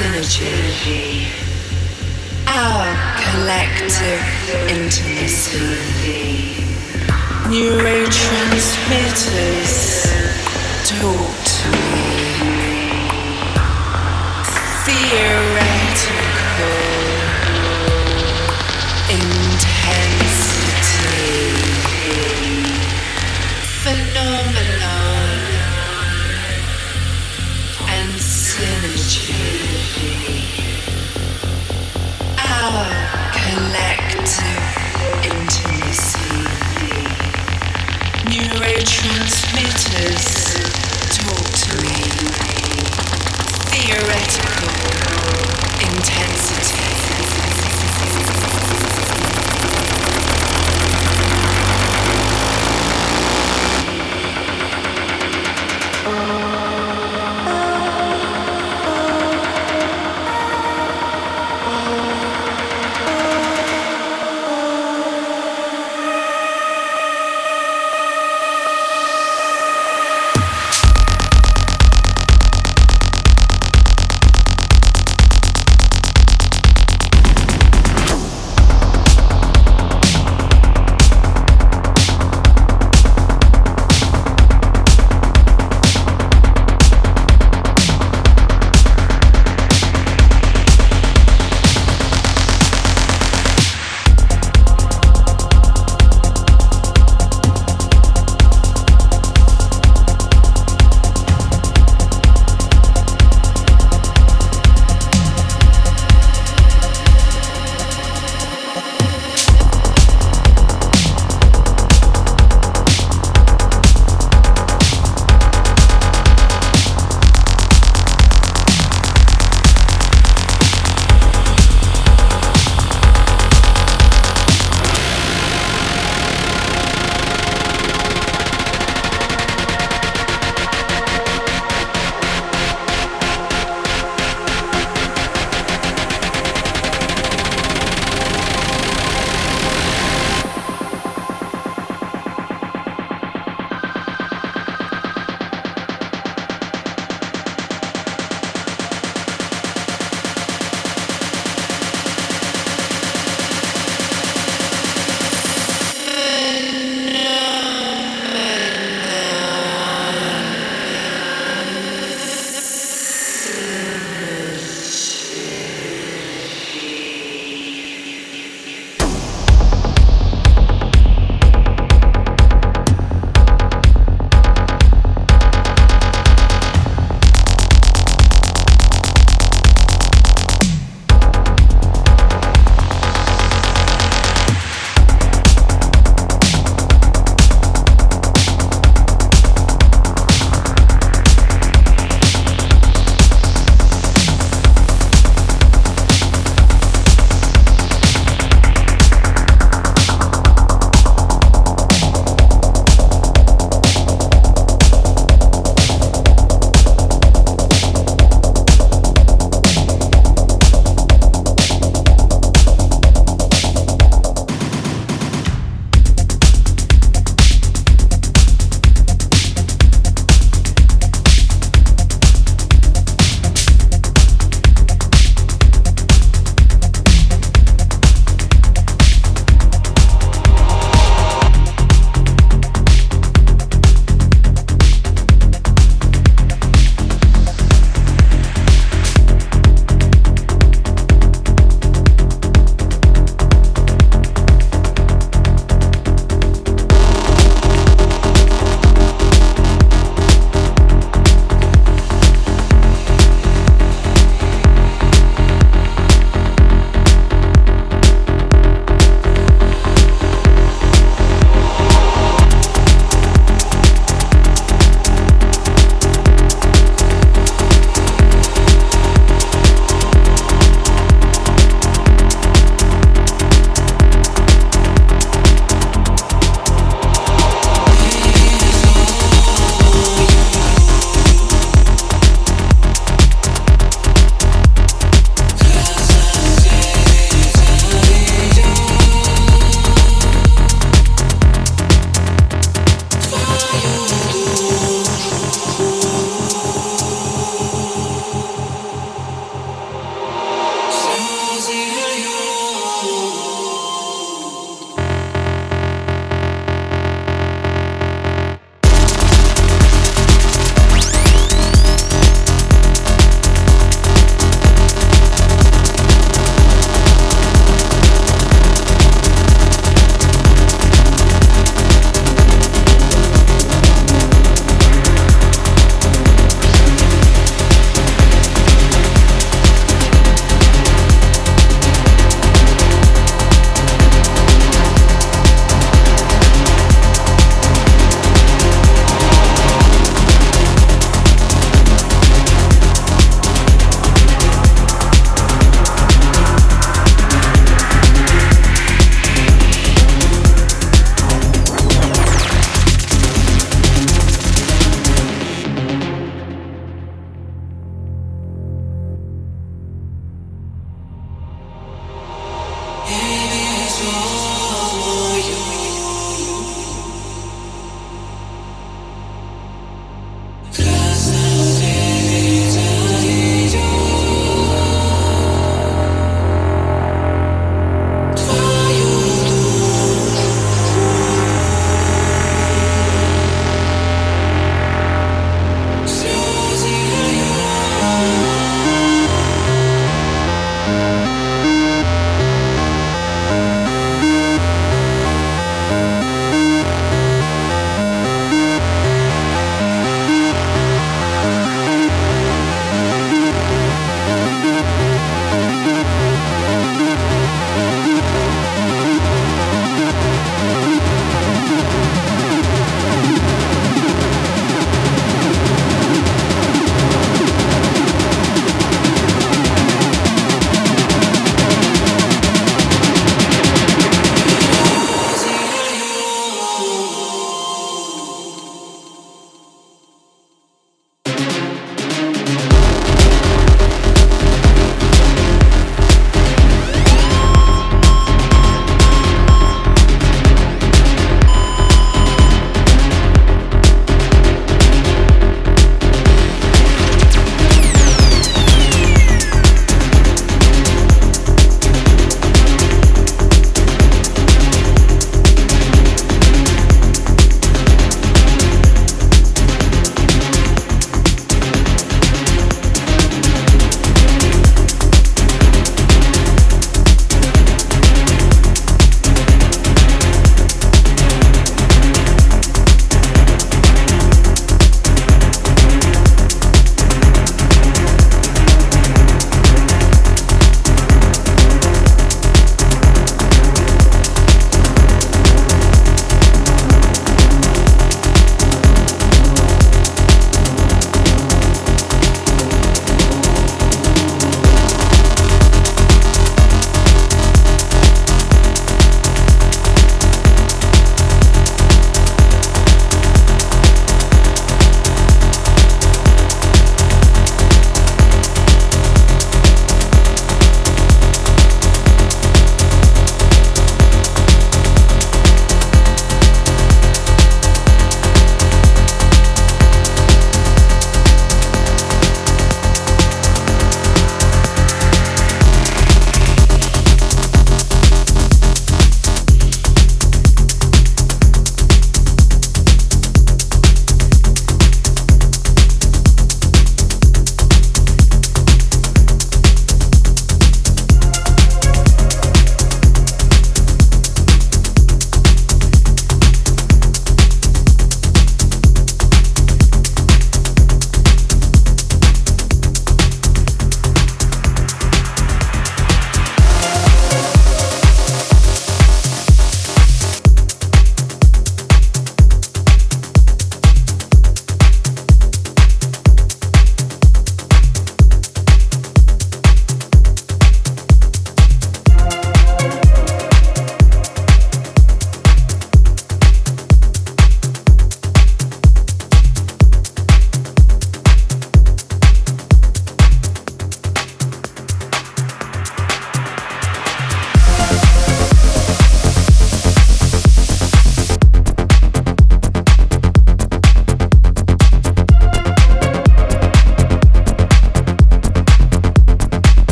synergy. Our collective intimacy. Neurotransmitters talk to me. Theoretical